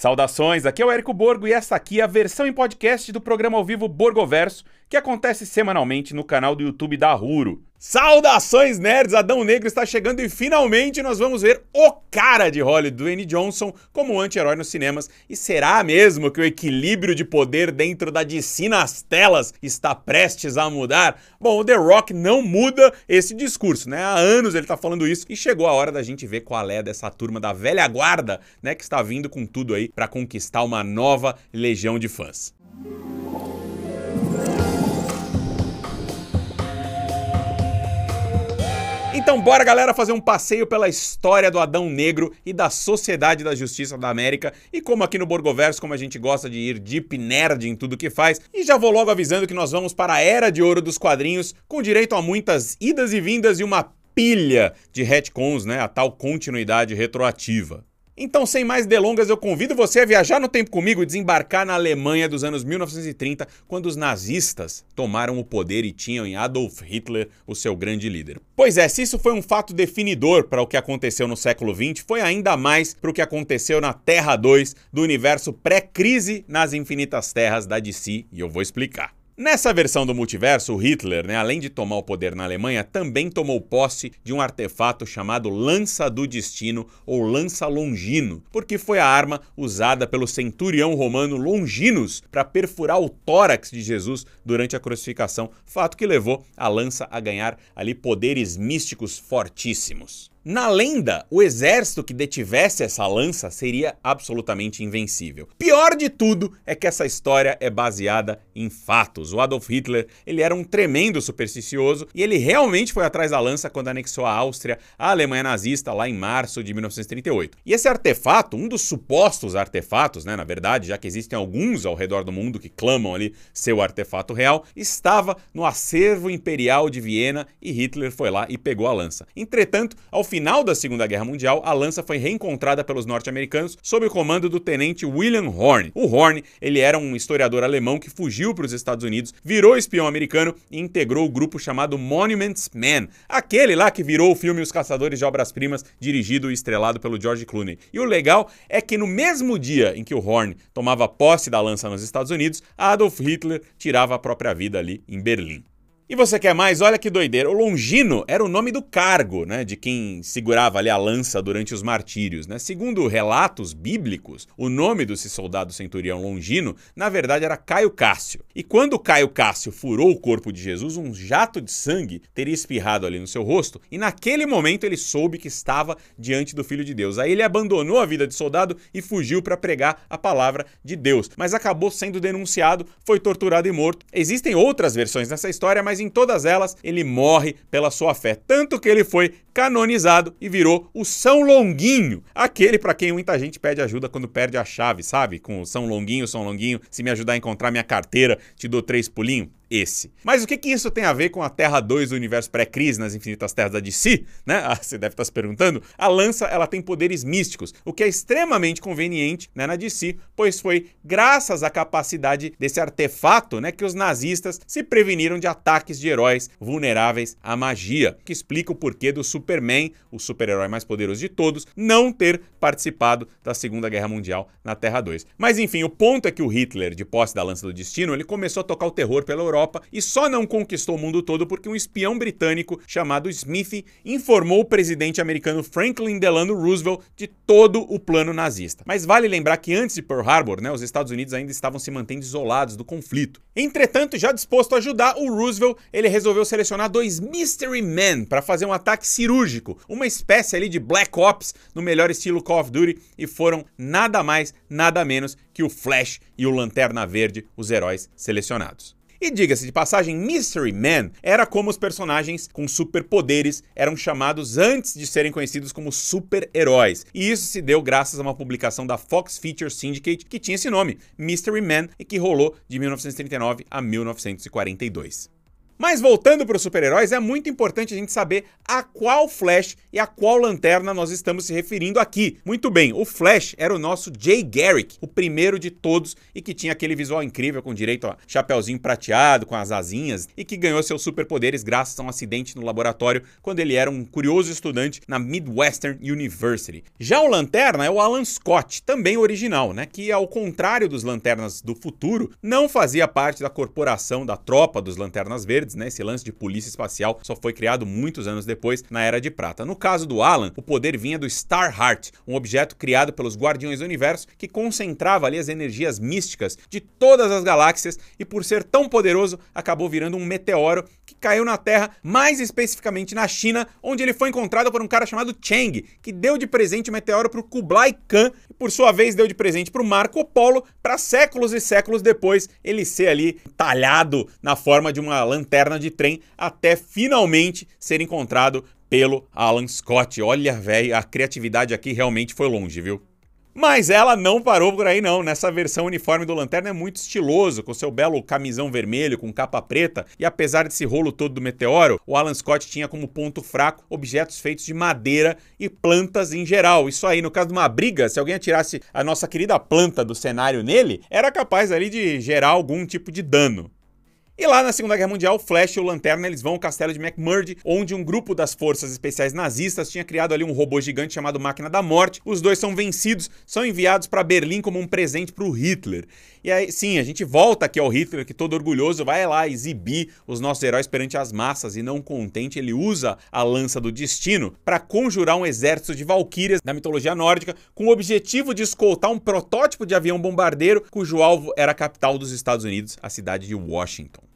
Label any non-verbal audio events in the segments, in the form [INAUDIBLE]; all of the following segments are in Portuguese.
Saudações, aqui é o Érico Borgo e essa aqui é a versão em podcast do programa ao vivo Borgoverso, que acontece semanalmente no canal do YouTube da Ruro. Saudações nerds, Adão Negro está chegando e finalmente nós vamos ver o cara de Hollywood, Dwayne Johnson, como anti-herói nos cinemas. E será mesmo que o equilíbrio de poder dentro da DC nas telas está prestes a mudar? Bom, o The Rock não muda esse discurso, né? Há anos ele está falando isso e chegou a hora da gente ver qual é dessa turma da velha guarda, né, que está vindo com tudo aí para conquistar uma nova legião de fãs. Então bora galera fazer um passeio pela história do Adão Negro e da Sociedade da Justiça da América e como aqui no Borgoverso, como a gente gosta de ir deep nerd em tudo que faz, e já vou logo avisando que nós vamos para a Era de Ouro dos Quadrinhos, com direito a muitas idas e vindas e uma pilha de retcons, né, a tal continuidade retroativa. Então, sem mais delongas, eu convido você a viajar no tempo comigo e desembarcar na Alemanha dos anos 1930, quando os nazistas tomaram o poder e tinham em Adolf Hitler o seu grande líder. Pois é, se isso foi um fato definidor para o que aconteceu no século XX, foi ainda mais para o que aconteceu na Terra 2 do universo pré-crise nas infinitas terras da DC, e eu vou explicar. Nessa versão do multiverso, Hitler, né, além de tomar o poder na Alemanha, também tomou posse de um artefato chamado Lança do Destino ou Lança Longino, porque foi a arma usada pelo centurião romano Longinus para perfurar o tórax de Jesus durante a crucificação, fato que levou a lança a ganhar ali poderes místicos fortíssimos. Na lenda, o exército que detivesse essa lança seria absolutamente invencível. Pior de tudo é que essa história é baseada em fatos. O Adolf Hitler, ele era um tremendo supersticioso e ele realmente foi atrás da lança quando anexou a Áustria à Alemanha nazista lá em março de 1938. E esse artefato, um dos supostos artefatos, né, na verdade, já que existem alguns ao redor do mundo que clamam ali ser o artefato real, estava no acervo imperial de Viena e Hitler foi lá e pegou a lança. Entretanto, ao final da Segunda Guerra Mundial, a lança foi reencontrada pelos norte-americanos sob o comando do tenente William Horne. O Horne, ele era um historiador alemão que fugiu para os Estados Unidos, virou espião americano e integrou o grupo chamado Monuments Men, aquele lá que virou o filme Os Caçadores de Obras-Primas, dirigido e estrelado pelo George Clooney. E o legal é que no mesmo dia em que o Horne tomava posse da lança nos Estados Unidos, Adolf Hitler tirava a própria vida ali em Berlim. E você quer mais? Olha que doideira. O Longino era o nome do cargo, né, de quem segurava ali a lança durante os martírios, né? Segundo relatos bíblicos, o nome desse soldado centurião Longino, na verdade, era Caio Cássio. E quando Caio Cássio furou o corpo de Jesus, um jato de sangue teria espirrado ali no seu rosto, e naquele momento ele soube que estava diante do Filho de Deus. Aí ele abandonou a vida de soldado e fugiu para pregar a palavra de Deus, mas acabou sendo denunciado, foi torturado e morto. Existem outras versões dessa história, mas em todas elas ele morre pela sua fé. Tanto que ele foi canonizado e virou o São Longuinho, aquele para quem muita gente pede ajuda quando perde a chave, sabe? Com o São Longuinho, São Longuinho, se me ajudar a encontrar minha carteira, te dou três pulinhos esse. Mas o que, que isso tem a ver com a Terra 2 do universo pré-crise nas infinitas terras da DC, né? [LAUGHS] Ah, você deve estar se perguntando. A lança, ela tem poderes místicos, o que é extremamente conveniente né, na DC, pois foi graças à capacidade desse artefato, né, que os nazistas se preveniram de ataques de heróis vulneráveis à magia, que explica o porquê do Superman, o super-herói mais poderoso de todos, não ter participado da Segunda Guerra Mundial na Terra 2. Mas enfim, o ponto é que o Hitler, de posse da lança do destino, ele começou a tocar o terror pela Europa Europa e só não conquistou o mundo todo porque um espião britânico chamado Smith informou o presidente americano Franklin Delano Roosevelt de todo o plano nazista. Mas vale lembrar que antes de Pearl Harbor, né, os Estados Unidos ainda estavam se mantendo isolados do conflito. Entretanto, já disposto a ajudar, o Roosevelt ele resolveu selecionar dois Mystery Men para fazer um ataque cirúrgico, uma espécie ali de Black Ops no melhor estilo Call of Duty e foram nada mais, nada menos que o Flash e o Lanterna Verde, os heróis selecionados. E diga-se de passagem, Mystery Man era como os personagens com superpoderes eram chamados antes de serem conhecidos como super-heróis. E isso se deu graças a uma publicação da Fox Feature Syndicate que tinha esse nome, Mystery Man, e que rolou de 1939 a 1942. Mas voltando para os super-heróis, é muito importante a gente saber a qual Flash e a qual lanterna nós estamos se referindo aqui. Muito bem, o Flash era o nosso Jay Garrick, o primeiro de todos e que tinha aquele visual incrível com direito a chapéuzinho prateado, com as asinhas e que ganhou seus superpoderes graças a um acidente no laboratório quando ele era um curioso estudante na Midwestern University. Já o Lanterna é o Alan Scott, também original, né, que ao contrário dos Lanternas do futuro, não fazia parte da corporação da tropa dos Lanternas Verdes né? Esse lance de polícia espacial só foi criado muitos anos depois, na Era de Prata. No caso do Alan, o poder vinha do Star Heart, um objeto criado pelos Guardiões do Universo que concentrava ali as energias místicas de todas as galáxias e por ser tão poderoso, acabou virando um meteoro que caiu na Terra, mais especificamente na China, onde ele foi encontrado por um cara chamado Cheng, que deu de presente o meteoro para o Kublai Khan e por sua vez deu de presente para o Marco Polo, para séculos e séculos depois ele ser ali talhado na forma de uma lanterna lanterna de trem até finalmente ser encontrado pelo Alan Scott. Olha, velho, a criatividade aqui realmente foi longe, viu? Mas ela não parou por aí não. Nessa versão uniforme do Lanterna é muito estiloso, com seu belo camisão vermelho com capa preta, e apesar desse rolo todo do meteoro, o Alan Scott tinha como ponto fraco objetos feitos de madeira e plantas em geral. Isso aí, no caso de uma briga, se alguém atirasse a nossa querida planta do cenário nele, era capaz ali de gerar algum tipo de dano. E lá na Segunda Guerra Mundial, Flash e o Lanterna eles vão ao castelo de McMurdy, onde um grupo das forças especiais nazistas tinha criado ali um robô gigante chamado Máquina da Morte. Os dois são vencidos, são enviados para Berlim como um presente para o Hitler. E aí, sim, a gente volta aqui ao Hitler, que todo orgulhoso vai lá exibir os nossos heróis perante as massas e não contente, ele usa a lança do destino para conjurar um exército de valquírias da mitologia nórdica com o objetivo de escoltar um protótipo de avião bombardeiro cujo alvo era a capital dos Estados Unidos, a cidade de Washington.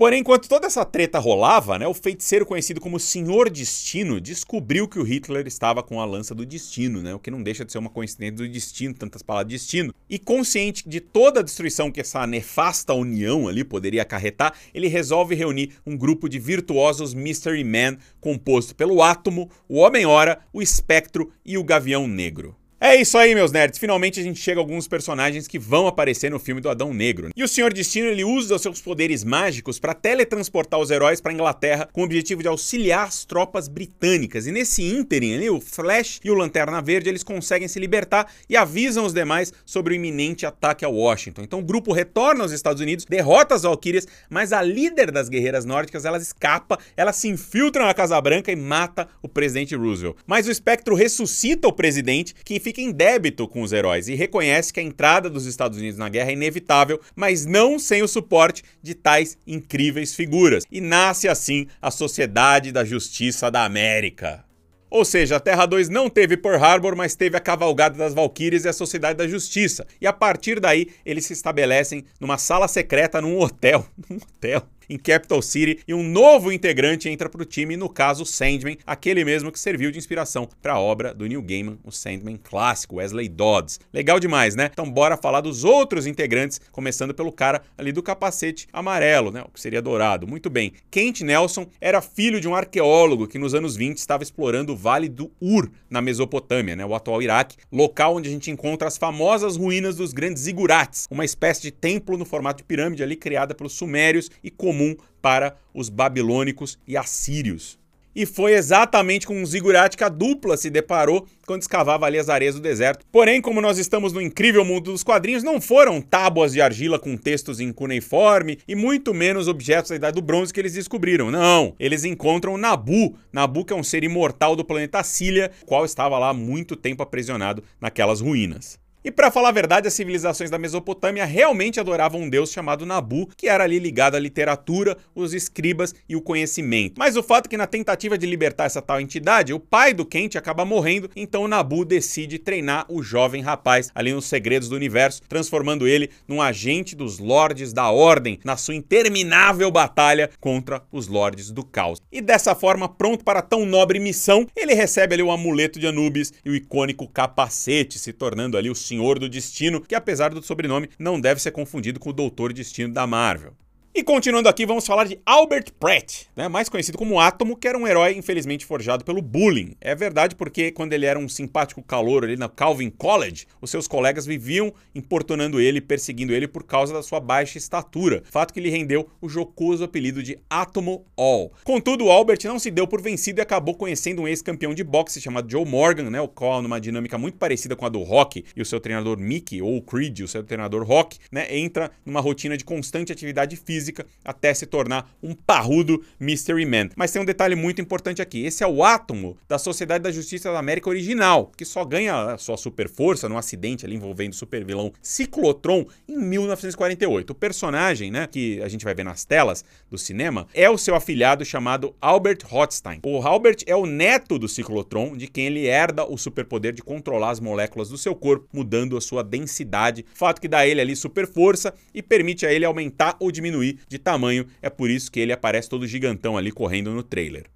Porém, enquanto toda essa treta rolava, né, o feiticeiro conhecido como Senhor Destino descobriu que o Hitler estava com a lança do destino, né, o que não deixa de ser uma coincidência do destino, tantas palavras destino. E consciente de toda a destruição que essa nefasta união ali poderia acarretar, ele resolve reunir um grupo de virtuosos Mystery Men composto pelo Átomo, o Homem-Hora, o Espectro e o Gavião Negro. É isso aí, meus nerds. Finalmente a gente chega a alguns personagens que vão aparecer no filme do Adão Negro. E o Senhor Destino ele usa os seus poderes mágicos para teletransportar os heróis para Inglaterra com o objetivo de auxiliar as tropas britânicas. E nesse ínterim ali, o Flash e o Lanterna Verde eles conseguem se libertar e avisam os demais sobre o iminente ataque a Washington. Então o grupo retorna aos Estados Unidos, derrota as Valkyrias, mas a líder das guerreiras nórdicas ela escapa, ela se infiltra na Casa Branca e mata o presidente Roosevelt. Mas o espectro ressuscita o presidente, que fica fica em débito com os heróis e reconhece que a entrada dos Estados Unidos na guerra é inevitável, mas não sem o suporte de tais incríveis figuras. E nasce assim a Sociedade da Justiça da América. Ou seja, a Terra 2 não teve Pearl Harbor, mas teve a Cavalgada das Valquírias e a Sociedade da Justiça. E a partir daí, eles se estabelecem numa sala secreta num hotel. [LAUGHS] Num hotel em Capital City e um novo integrante entra para o time, no caso Sandman, aquele mesmo que serviu de inspiração para a obra do Neil Gaiman, o Sandman clássico, Wesley Dodds. Legal demais, né? Então bora falar dos outros integrantes, começando pelo cara ali do capacete amarelo, né? O que seria dourado. Muito bem. Kent Nelson era filho de um arqueólogo que nos anos 20 estava explorando o Vale do Ur, na Mesopotâmia, né? O atual Iraque, local onde a gente encontra as famosas ruínas dos grandes zigurates, uma espécie de templo no formato de pirâmide ali criada pelos sumérios e comum comum para os babilônicos e assírios. E foi exatamente com um zigurate que a dupla se deparou quando escavava ali as areias do deserto. Porém, como nós estamos no incrível mundo dos quadrinhos, não foram tábuas de argila com textos em cuneiforme e muito menos objetos da Idade do Bronze que eles descobriram. Não, eles encontram Nabu. Nabu que é um ser imortal do planeta Cília, qual estava lá há muito tempo aprisionado naquelas ruínas. E para falar a verdade, as civilizações da Mesopotâmia realmente adoravam um deus chamado Nabu, que era ali ligado à literatura, os escribas e o conhecimento. Mas o fato é que na tentativa de libertar essa tal entidade, o pai do Kent acaba morrendo, então Nabu decide treinar o jovem rapaz ali nos segredos do universo, transformando ele num agente dos Lordes da Ordem na sua interminável batalha contra os Lordes do Caos. E dessa forma, pronto para tão nobre missão, ele recebe ali o amuleto de Anubis e o icônico capacete, se tornando ali o Senhor do Destino, que apesar do sobrenome não deve ser confundido com o Doutor Destino da Marvel. E continuando aqui, vamos falar de Albert Pratt, né, mais conhecido como Átomo, que era um herói infelizmente forjado pelo bullying. É verdade porque quando ele era um simpático calor ali na Calvin College, os seus colegas viviam importunando ele, perseguindo ele por causa da sua baixa estatura, fato que lhe rendeu o jocoso apelido de Átomo All. Contudo, Albert não se deu por vencido e acabou conhecendo um ex-campeão de boxe chamado Joe Morgan, né, o qual numa dinâmica muito parecida com a do Rock e o seu treinador Mickey, ou Creed, o seu treinador Rock, né, entra numa rotina de constante atividade física física até se tornar um parrudo Mystery Man. Mas tem um detalhe muito importante aqui: esse é o átomo da Sociedade da Justiça da América original, que só ganha a sua super força num acidente ali envolvendo o supervilão Ciclotron em 1948. O personagem, né, que a gente vai ver nas telas do cinema, é o seu afilhado chamado Albert Rothstein. O Albert é o neto do Ciclotron, de quem ele herda o superpoder de controlar as moléculas do seu corpo, mudando a sua densidade, fato que dá a ele ali super força e permite a ele aumentar ou diminuir de tamanho, é por isso que ele aparece todo gigantão ali correndo no trailer.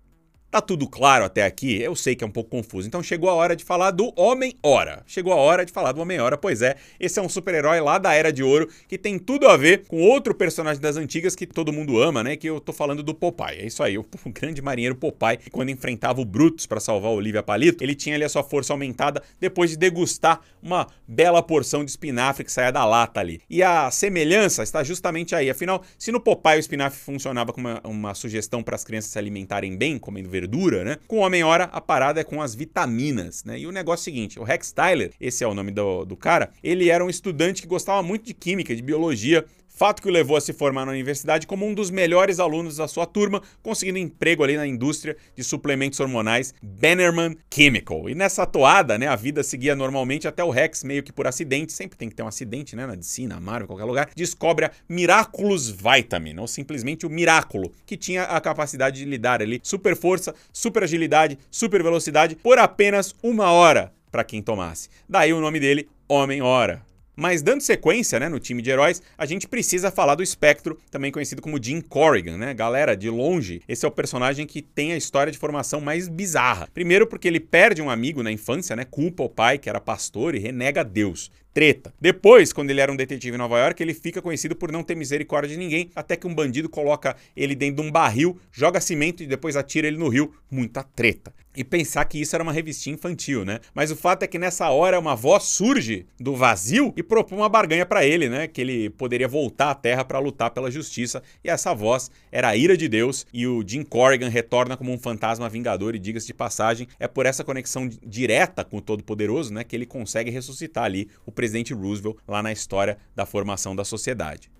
Tá tudo claro até aqui? Eu sei que é um pouco confuso. Então chegou a hora de falar do Homem-Hora. Chegou a hora de falar do Homem-Hora, pois é, esse é um super-herói lá da Era de Ouro que tem tudo a ver com outro personagem das antigas que todo mundo ama, né? Que eu tô falando do Popeye. É isso aí, o, [LAUGHS] grande marinheiro Popeye, que quando enfrentava o Brutus para salvar o Olivia Palito, ele tinha ali a sua força aumentada depois de degustar uma bela porção de espinafre que saia da lata ali. E a semelhança está justamente aí. Afinal, se no Popeye o espinafre funcionava como uma, uma sugestão para as crianças se alimentarem bem, comendo verdura, verdura, né? Com o Homem-Hora, a parada é com as vitaminas, né? E o negócio é o seguinte: o Rex Tyler, esse é o nome do, do cara, ele era um estudante que gostava muito de química, de biologia, Fato que o levou a se formar na universidade como um dos melhores alunos da sua turma, conseguindo emprego ali na indústria de suplementos hormonais Bannerman Chemical. E nessa toada, né, a vida seguia normalmente até o Rex, meio que por acidente, sempre tem que ter um acidente, né, na DC, na Marvel, qualquer lugar, descobre a Miraculous Vitamin, ou simplesmente o Miraculo, que tinha a capacidade de lidar ali super força, super agilidade, super velocidade por apenas uma hora para quem tomasse. Daí o nome dele, Homem-Hora. Mas dando sequência, né, no time de heróis, a gente precisa falar do Espectro, também conhecido como Jim Corrigan, né? Galera, de longe, esse é o personagem que tem a história de formação mais bizarra. Primeiro porque ele perde um amigo na infância, né? Culpa o pai, que era pastor, e renega Deus treta. Depois, quando ele era um detetive em Nova York, ele fica conhecido por não ter misericórdia de ninguém, até que um bandido coloca ele dentro de um barril, joga cimento e depois atira ele no rio. Muita treta. E pensar que isso era uma revistinha infantil, né? Mas o fato é que nessa hora uma voz surge do vazio e propõe uma barganha para ele, né? Que ele poderia voltar à Terra para lutar pela justiça. E essa voz era a ira de Deus e o Jim Corrigan retorna como um fantasma vingador e diga-se de passagem, é por essa conexão direta com o Todo-Poderoso, né, que ele consegue ressuscitar ali o presidente Roosevelt lá na história da formação da sociedade.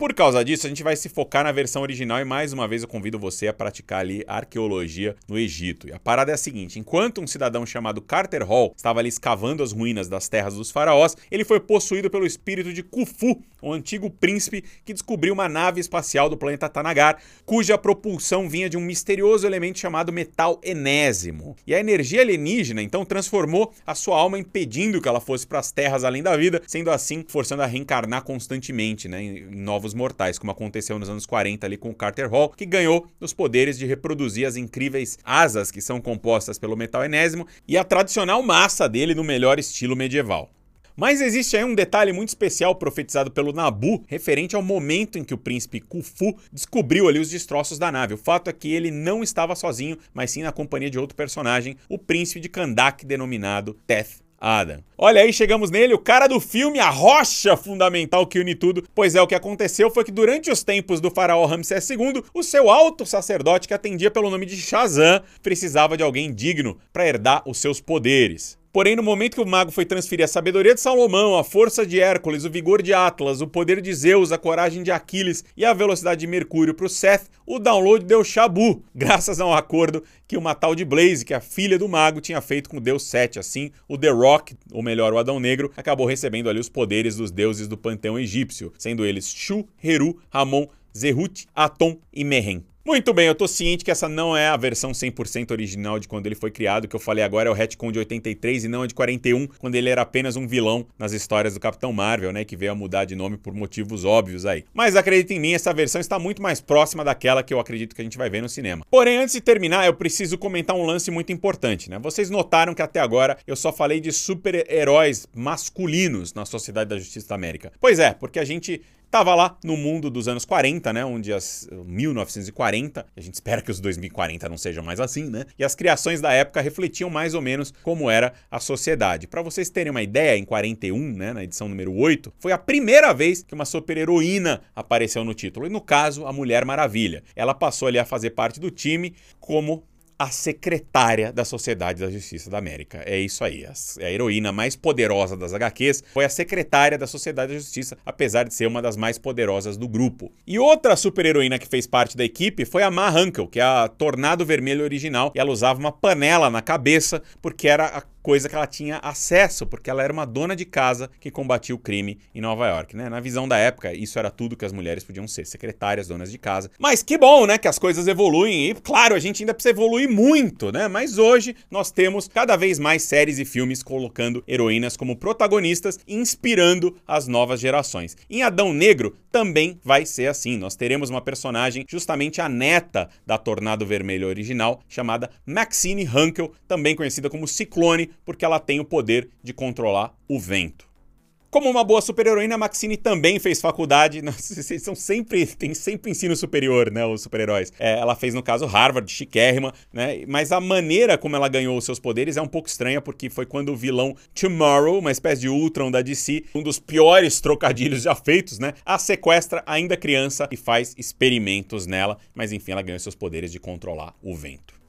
Por causa disso, a gente vai se focar na versão original e mais uma vez eu convido você a praticar ali arqueologia no Egito. E a parada é a seguinte: enquanto um cidadão chamado Carter Hall estava ali escavando as ruínas das terras dos faraós, ele foi possuído pelo espírito de Khufu, um antigo príncipe que descobriu uma nave espacial do planeta Tanagar, cuja propulsão vinha de um misterioso elemento chamado metal enésimo. E a energia alienígena então transformou a sua alma impedindo que ela fosse para as terras além da vida, sendo assim forçando a reencarnar constantemente, né, em novos Mortais, como aconteceu nos anos 40 ali com Carter Hall, que ganhou os poderes de reproduzir as incríveis asas que são compostas pelo metal enésimo e a tradicional massa dele no melhor estilo medieval. Mas existe aí um detalhe muito especial profetizado pelo Nabu, referente ao momento em que o príncipe Khufu descobriu ali os destroços da nave. O fato é que ele não estava sozinho, mas sim na companhia de outro personagem, o príncipe de Kandak, denominado Teth Adam. Olha aí, chegamos nele, o cara do filme, a rocha fundamental que une tudo. Pois é, o que aconteceu foi que durante os tempos do faraó Ramsés II, o seu alto sacerdote, que atendia pelo nome de Shazam, precisava de alguém digno para herdar os seus poderes. Porém, no momento que o mago foi transferir a sabedoria de Salomão, a força de Hércules, o vigor de Atlas, o poder de Zeus, a coragem de Aquiles e a velocidade de Mercúrio para o Seth, o download deu chabu, [LAUGHS] graças a um acordo que uma tal de Blaze, que é a filha do mago, tinha feito com o deus Seth. Assim, o The Rock, ou melhor, o Adão Negro, acabou recebendo ali os poderes dos deuses do panteão egípcio, sendo eles Shu, Heru, Ramon, Zerut, Atom e Mehen. Muito bem, eu tô ciente que essa não é a versão 100% original de quando ele foi criado, que eu falei agora é o retcon de 83 e não a de 41, quando ele era apenas um vilão nas histórias do Capitão Marvel, né, que veio a mudar de nome por motivos óbvios aí. Mas acredite em mim, essa versão está muito mais próxima daquela que eu acredito que a gente vai ver no cinema. Porém, antes de terminar, eu preciso comentar um lance muito importante, né? Vocês notaram que até agora eu só falei de super-heróis masculinos na Sociedade da Justiça da América. Pois é, porque a gente Tava lá no mundo dos anos 40, né? Onde as 1940, a gente espera que os 2040 não sejam mais assim, né? E as criações da época refletiam mais ou menos como era a sociedade. Para vocês terem uma ideia, em 41, né, na edição número 8, foi a primeira vez que uma super-heroína apareceu no título. E no caso, a Mulher Maravilha. Ela passou ali a fazer parte do time como a secretária da Sociedade da Justiça da América. É isso aí. A heroína mais poderosa das HQs foi a secretária da Sociedade da Justiça, apesar de ser uma das mais poderosas do grupo. E outra super-heroína que fez parte da equipe foi a Ma Hankel, que é a Tornado Vermelho original, e ela usava uma panela na cabeça porque era a coisa que ela tinha acesso, porque ela era uma dona de casa que combatia o crime em Nova York, né? Na visão da época, isso era tudo que as mulheres podiam ser, secretárias, donas de casa. Mas que bom, né, que as coisas evoluem e, claro, a gente ainda precisa evoluir muito, né? Mas hoje nós temos cada vez mais séries e filmes colocando heroínas como protagonistas, inspirando as novas gerações. Em Adão Negro também vai ser assim. Nós teremos uma personagem, justamente a neta da Tornado Vermelho original, chamada Maxine Hunkel, também conhecida como Ciclone, porque ela tem o poder de controlar o vento. Como uma boa super-heroína, Maxine também fez faculdade. [LAUGHS] São sempre. Tem sempre ensino superior, né? Os super-heróis. É, ela fez, no caso, Harvard, chiquérrima, né? Mas a maneira como ela ganhou os seus poderes é um pouco estranha, porque foi quando o vilão Tomorrow, uma espécie de Ultron da DC, um dos piores trocadilhos já feitos, né? A sequestra ainda criança e faz experimentos nela. Mas enfim, ela ganhou seus poderes de controlar o vento.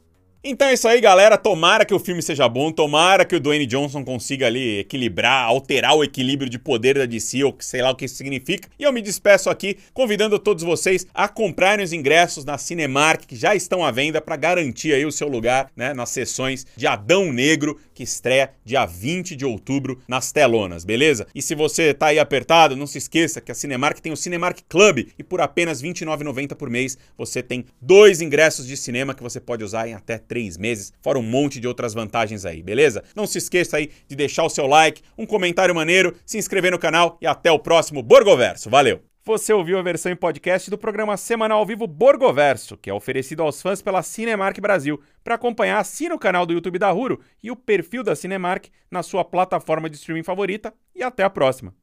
Então é isso aí, galera. Tomara que o filme seja bom, tomara que o Dwayne Johnson consiga ali equilibrar, alterar o equilíbrio de poder da DC, ou sei lá o que isso significa. E eu me despeço aqui, convidando todos vocês a comprarem os ingressos na Cinemark, que já estão à venda, para garantir aí o seu lugar né, nas sessões de Adão Negro, que estreia dia 20 de outubro nas telonas, beleza? E se você tá aí apertado, não se esqueça que a Cinemark tem o Cinemark Club, e por apenas R$ 29,90 por mês, você tem dois ingressos de cinema que você pode usar em até três meses, fora um monte de outras vantagens aí, beleza? Não se esqueça aí de deixar o seu like, um comentário maneiro, se inscrever no canal e até o próximo Borgoverso. Valeu! Você ouviu a versão em podcast do programa semanal ao vivo Borgoverso, que é oferecido aos fãs pela Cinemark Brasil. Para acompanhar, assina o canal do YouTube da Huro e o perfil da Cinemark na sua plataforma de streaming favorita. E até a próxima!